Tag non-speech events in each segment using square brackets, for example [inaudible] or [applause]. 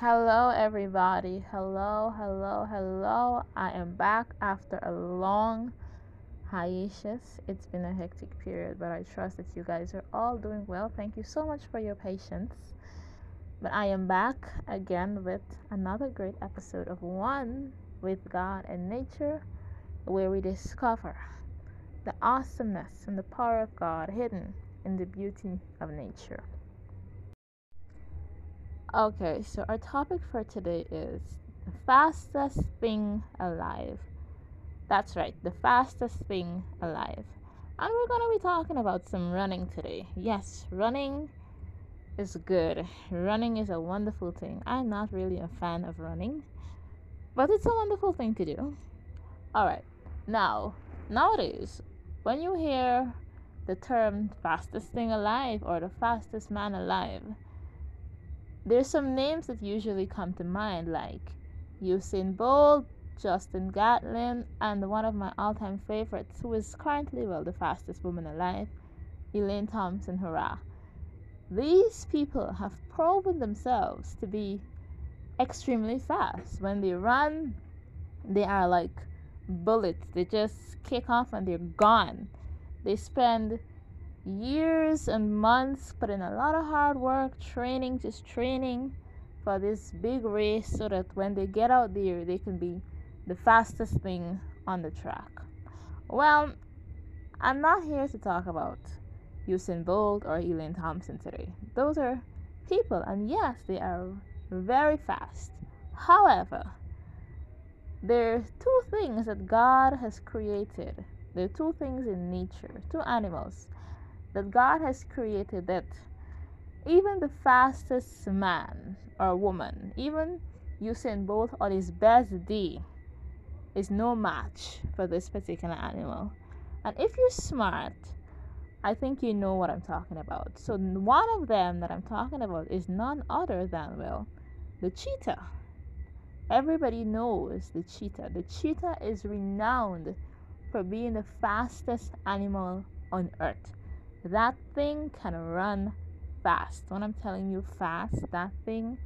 Hello, everybody. Hello, hello, hello. I am back after a long hiatus. It's been a hectic period, but I trust that you guys are all doing well. Thank you so much for your patience. But I am back again with another great episode of One with God and Nature, where we discover the awesomeness and the power of God hidden in the beauty of nature. Okay, so our topic for today is the fastest thing alive. That's right, the fastest thing alive. And we're going to be talking about some running today. Yes, running is good. Running is a wonderful thing. I'm not really a fan of running, but it's a wonderful thing to do. All right, now, nowadays, when you hear the term fastest thing alive or the fastest man alive, there's some names that usually come to mind, like Usain Bolt, Justin Gatlin, and one of my all time favorites, who is currently, well, the fastest woman alive, Elaine Thompson Herah. These people have proven themselves to be extremely fast. When they run, they are like bullets, they just kick off and they're gone. They spend years and months, put in a lot of hard work, training, just training for this big race so that when they get out there, they can be the fastest thing on the track. Well, I'm not here to talk about Usain Bolt or Elaine Thompson today. Those are people, and yes, they are very fast. However, there are two things that God has created. There are two things in nature, two animals that God has created that even the fastest man or woman, even Usain Bolt on his best day, is no match for this particular animal. And if you're smart, I think you know what I'm talking about. So, one of them that I'm talking about is none other than, well, the cheetah. Everybody knows the cheetah. The cheetah is renowned for being the fastest animal on earth. That thing can run fast. When I'm telling you fast, that thing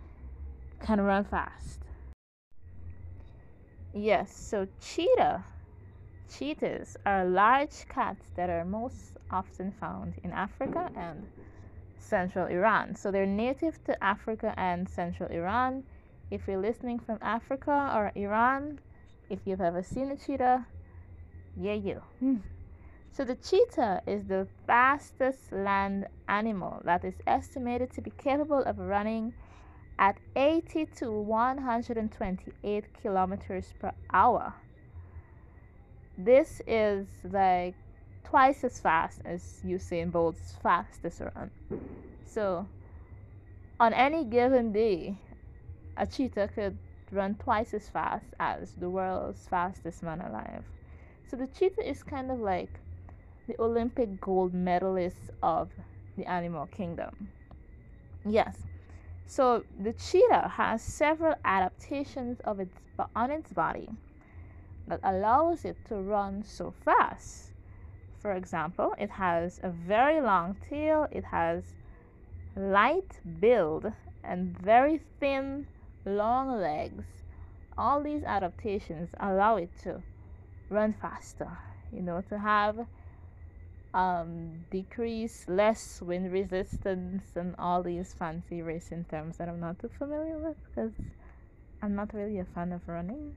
can run fast. Yes, so cheetah, cheetahs are large cats that are most often found in Africa and central Iran. So they're native to Africa and central Iran. If you're listening from Africa or Iran, if you've ever seen a cheetah, yeah, you. Hmm. So the cheetah is the fastest land animal that is estimated to be capable of running at 80 to 128 kilometers per hour. This is like twice as fast as Usain Bolt's fastest run. So on any given day, a cheetah could run twice as fast as the world's fastest man alive. So the cheetah is kind of like the Olympic gold medalist of the animal kingdom. Yes. So the cheetah has several adaptations of its on its body that allows it to run so fast. For example, it has a very long tail, it has light build and very thin long legs. All these adaptations allow it to run faster, you know, to have um, decrease, less wind resistance, and all these fancy racing terms that I'm not too familiar with because I'm not really a fan of running.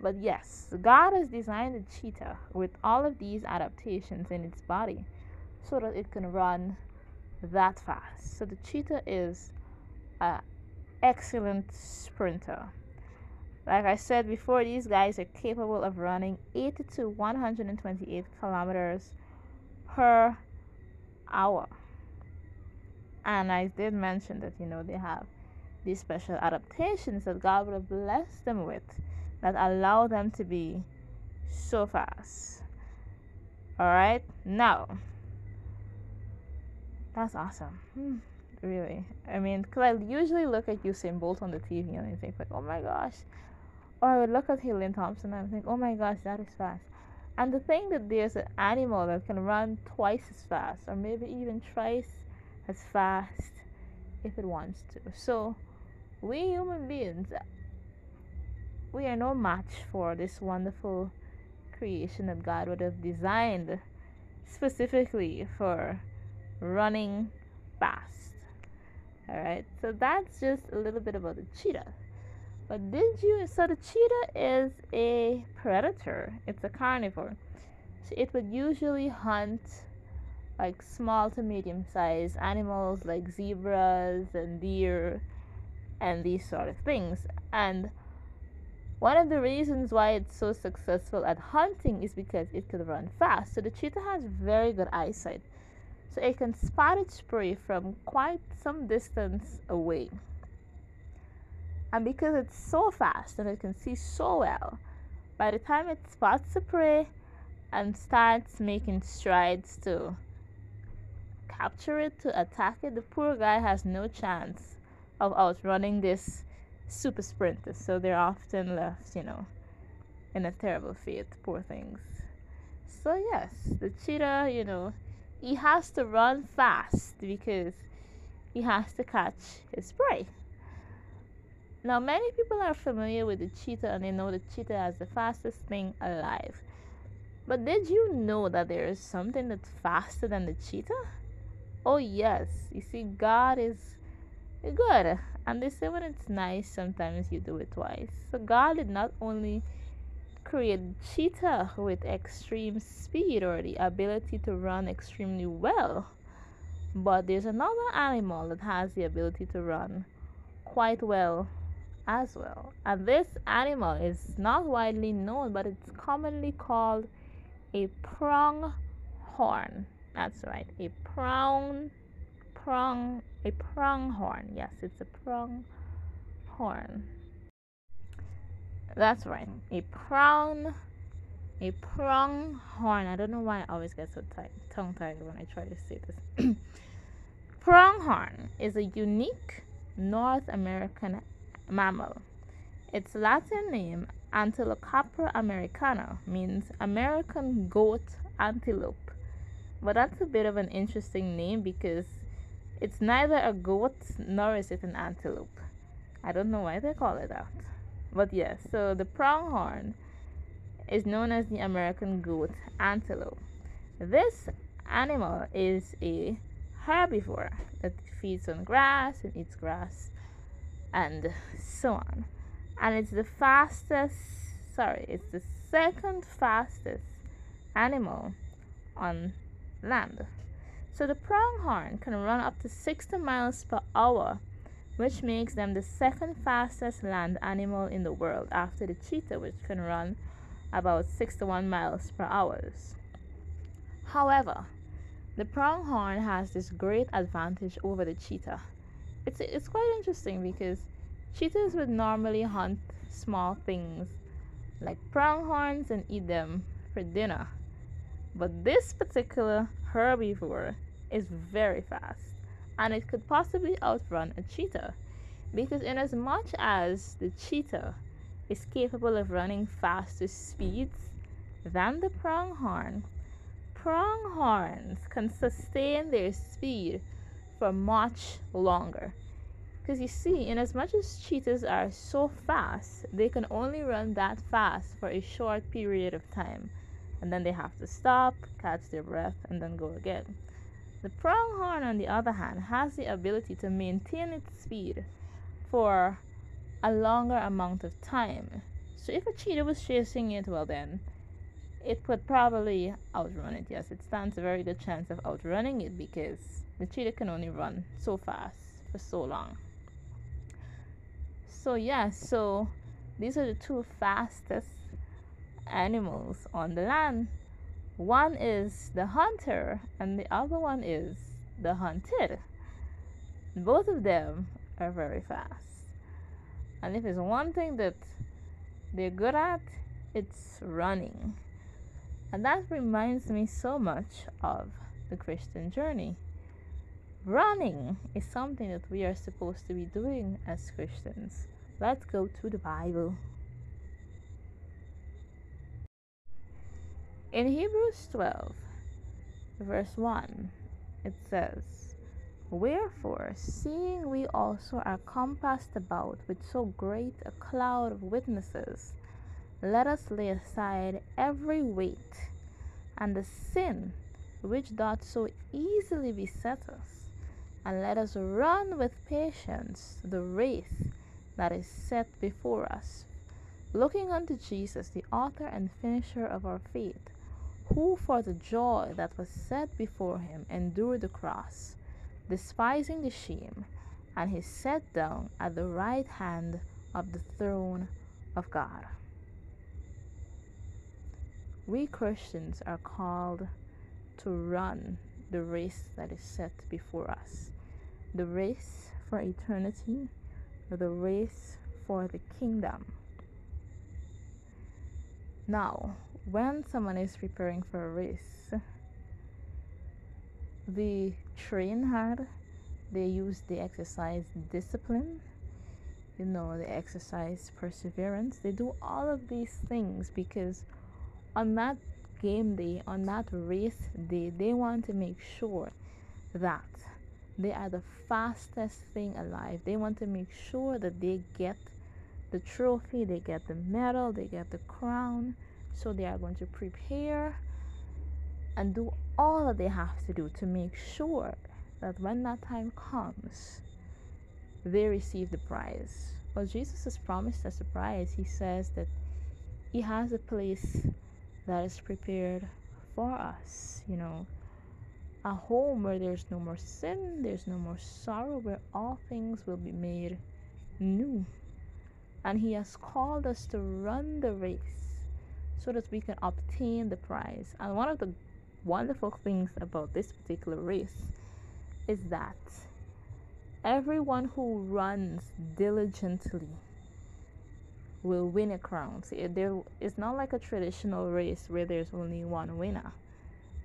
But yes, God has designed a cheetah with all of these adaptations in its body so that it can run that fast. So the cheetah is an excellent sprinter. Like I said before, these guys are capable of running 80 to 128 kilometers per hour. And I did mention that, you know, they have these special adaptations that God would have blessed them with that allow them to be so fast. All right, now that's awesome. Hmm, really, I mean, because I usually look at Usain Bolt on the TV and I think like, oh my gosh, or I would look at Elaine Thompson and I think, oh my gosh, that is fast. And to think that there's an animal that can run twice as fast, or maybe even twice as fast if it wants to. So, we human beings, we are no match for this wonderful creation that God would have designed specifically for running fast. All right, so that's just a little bit about the cheetah. But did you? So the cheetah is a predator. It's a carnivore. So it would usually hunt like small to medium sized animals like zebras and deer and these sort of things. And one of the reasons why it's so successful at hunting is because it could run fast. So the cheetah has very good eyesight. So it can spot its prey from quite some distance away. And because it's so fast and it can see so well, by the time it spots the prey and starts making strides to capture it, to attack it, the poor guy has no chance of outrunning this super sprinter. So they're often left, you know, in a terrible fate, poor things. So, yes, the cheetah, you know, he has to run fast because he has to catch his prey. Now, many people are familiar with the cheetah and they know the cheetah as the fastest thing alive. But did you know that there is something that's faster than the cheetah? Oh, yes. You see, God is good. And they say when it's nice, sometimes you do it twice. So, God did not only create cheetah with extreme speed or the ability to run extremely well, but there's another animal that has the ability to run quite well as well. And this animal is not widely known, but it's commonly called a pronghorn. That's right, a prong, prong, a pronghorn. Yes, it's a pronghorn. That's right, a prong, a pronghorn. I don't know why I always get so tight, tongue tied when I try to say this. [clears throat] pronghorn is a unique North American mammal. Its Latin name, Antilocapra americana, means American goat antelope. But that's a bit of an interesting name because it's neither a goat nor is it an antelope. I don't know why they call it that. But yes, so the pronghorn is known as the American goat antelope. This animal is a herbivore that feeds on grass and eats grass and so on. And it's the fastest, sorry, it's the second fastest animal on land. So the pronghorn can run up to 60 miles per hour, which makes them the second fastest land animal in the world after the cheetah, which can run about 61 miles per hour. However, the pronghorn has this great advantage over the cheetah it's it's quite interesting because cheetahs would normally hunt small things like pronghorns and eat them for dinner. But this particular herbivore is very fast and it could possibly outrun a cheetah because in as much as the cheetah is capable of running faster speeds than the pronghorn, pronghorns can sustain their speed for much longer. Because you see, in as much as cheetahs are so fast, they can only run that fast for a short period of time. And then they have to stop, catch their breath, and then go again. The pronghorn, on the other hand, has the ability to maintain its speed for a longer amount of time. So if a cheetah was chasing it, well then, it would probably outrun it. Yes, it stands a very good chance of outrunning it because the cheetah can only run so fast for so long. So yeah, so these are the two fastest animals on the land. One is the hunter and the other one is the hunted. Both of them are very fast. And if there's one thing that they're good at, it's running. And that reminds me so much of the Christian journey. Running is something that we are supposed to be doing as Christians. Let's go to the Bible. In Hebrews 12, verse 1, it says, Wherefore, seeing we also are compassed about with so great a cloud of witnesses, let us lay aside every weight and the sin which doth so easily beset us, and let us run with patience the race that is set before us, looking unto Jesus, the author and finisher of our faith, who for the joy that was set before him endured the cross despising the shame, and he sat down at the right hand of the throne of God. We Christians are called to run the race that is set before us the race for eternity, the race for the kingdom. Now, when someone is preparing for a race, they train hard they use the exercise discipline you know the exercise perseverance they do all of these things because on that game day on that race day they want to make sure that they are the fastest thing alive they want to make sure that they get the trophy they get the medal they get the crown so they are going to prepare and do all that they have to do to make sure that when that time comes, they receive the prize. Well, Jesus has promised us a prize. He says that He has a place that is prepared for us, you know, a home where there's no more sin, there's no more sorrow, where all things will be made new. And He has called us to run the race so that we can obtain the prize. And one of the wonderful things about this particular race is that everyone who runs diligently will win a crown. See, there it's not like a traditional race where there's only one winner.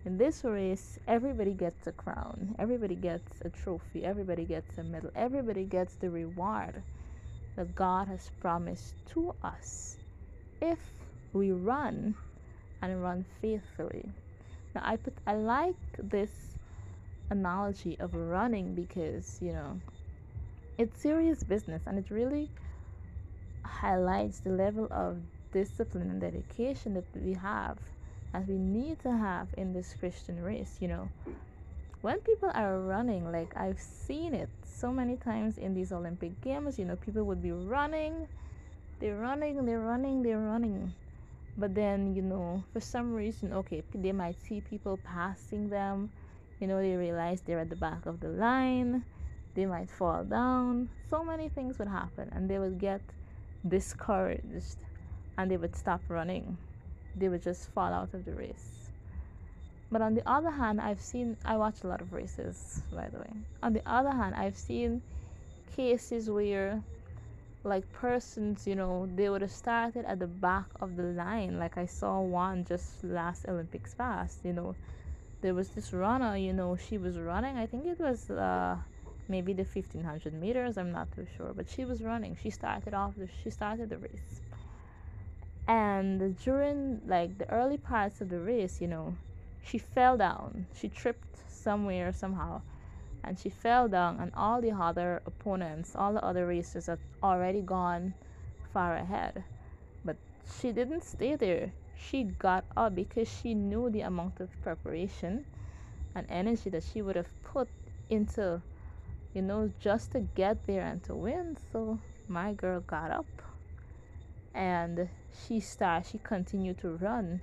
In this race, everybody gets a crown, everybody gets a trophy, everybody gets a medal, everybody gets the reward that God has promised to us if we run and run faithfully. Now I put I like this analogy of running because you know it's serious business and it really highlights the level of discipline and dedication that we have as we need to have in this Christian race, you know. When people are running, like I've seen it so many times in these Olympic Games, you know, people would be running, they're running, they're running, they're running. But then you know for some reason okay they might see people passing them you know they realize they're at the back of the line they might fall down. So many things would happen and they would get discouraged and they would stop running they would just fall out of the race but on the other hand i've seen i watch a lot of races by the way on the other hand i've seen cases where like persons, you know, they would have started at the back of the line. Like I saw one just last Olympics past, you know. There was this runner, you know, she was running. I think it was uh, maybe the 1500 meters. I'm not too sure, but she was running. She started off. The, she started the race, and during like the early parts of the race, you know, she fell down. She tripped somewhere somehow, and she fell down and all the other opponents all the other racers had already gone far ahead. But she didn't stay there. She got up because she knew the amount of preparation and energy that she would have put into you know just to get there and to win. So my girl got up and she started she continued to run.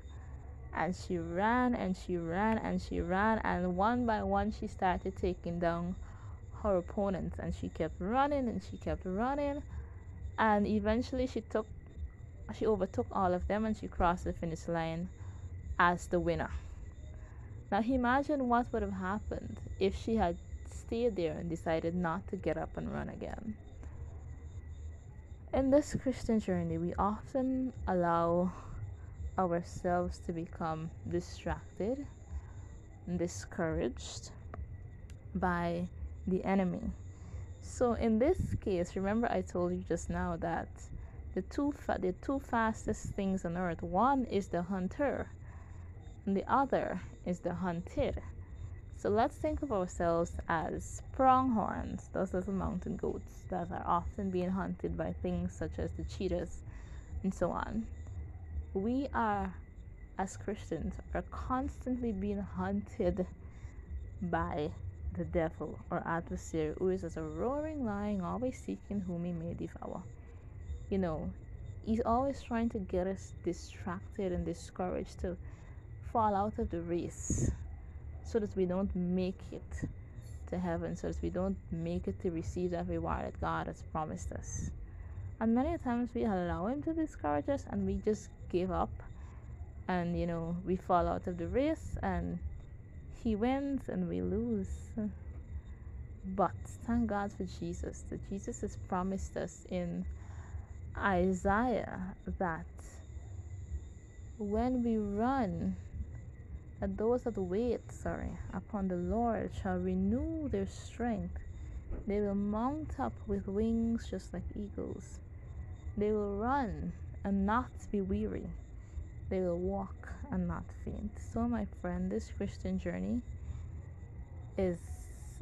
And she ran and she ran and she ran and one by one she started taking down her opponents and she kept running and she kept running. And eventually she took she overtook all of them and she crossed the finish line as the winner. Now imagine what would have happened if she had stayed there and decided not to get up and run again in this christian journey we often allow ourselves to become distracted and discouraged by the enemy. So in this case, remember I told you just now that the two fa- the two fastest things on earth, one is the hunter and the other is the hunted. So let's think of ourselves as pronghorns, those little mountain goats that are often being hunted by things such as the cheetahs and so on. We are, as Christians, are constantly being hunted by the devil or adversary who is as a roaring lion, always seeking whom he may devour. You know, he's always trying to get us distracted and discouraged to fall out of the race so that we don't make it to heaven, so that we don't make it to receive that reward that God has promised us. And many times we allow Him to discourage us and we just give up and, you know, we fall out of the race and He wins and we lose. But thank God for Jesus, that Jesus has promised us in Isaiah that when we run, that those that wait, sorry, upon the Lord shall renew their strength. They will mount up with wings just like eagles. They will run and not be weary. They will walk and not faint. So, my friend, this Christian journey is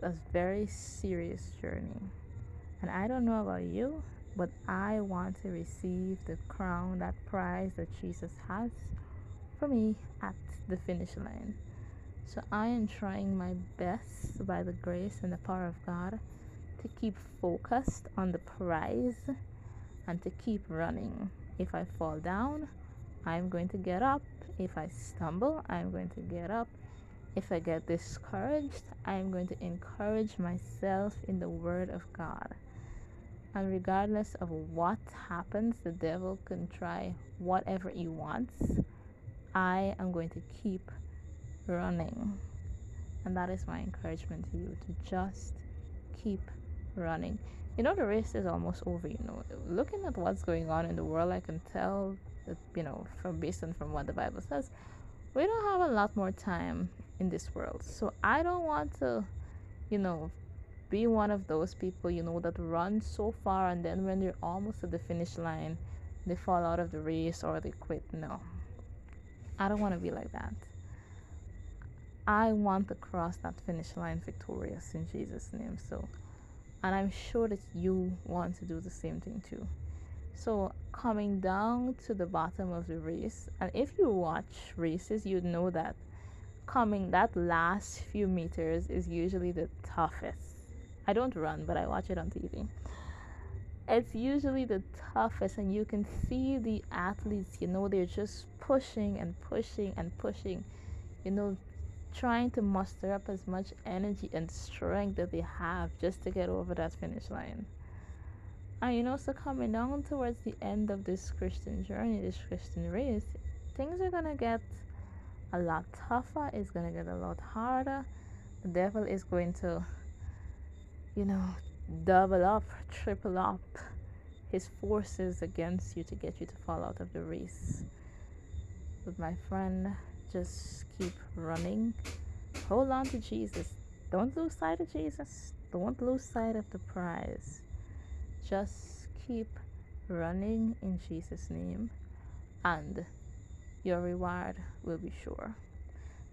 a very serious journey. And I don't know about you, but I want to receive the crown, that prize that Jesus has for me at the finish line. So I am trying my best by the grace and the power of God to keep focused on the prize and to keep running. If I fall down, I'm going to get up. If I stumble, I'm going to get up. If I get discouraged, I'm going to encourage myself in the Word of God. And regardless of what happens, the devil can try whatever he wants I am going to keep running. And that is my encouragement to you to just keep running. You know, the race is almost over. You know, looking at what's going on in the world, I can tell that, you know, from based on from what the Bible says, we don't have a lot more time in this world. So I don't want to, you know, be one of those people, you know, that run so far and then when they're almost at the finish line, they fall out of the race or they quit. No, I don't want to be like that. I want to cross that finish line victorious in Jesus' name. So, and I'm sure that you want to do the same thing too. So, coming down to the bottom of the race, and if you watch races, you'd know that coming that last few meters is usually the toughest. I don't run, but I watch it on TV it's usually the toughest and you can see the athletes you know they're just pushing and pushing and pushing you know trying to muster up as much energy and strength that they have just to get over that finish line. And you know so coming down towards the end of this christian journey this christian race things are gonna get a lot tougher it's gonna get a lot harder. The devil is going to you know double up, triple up his forces against you to get you to fall out of the race. But my friend, just keep running. Hold on to Jesus. Don't lose sight of Jesus. Don't lose sight of the prize. Just keep running in Jesus' name, and your reward will be sure.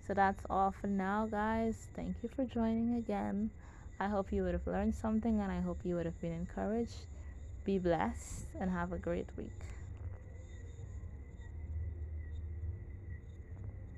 So that's all for now, guys. Thank you for joining again. I hope you would have learned something and I hope you would have been encouraged. Be blessed and have a great week.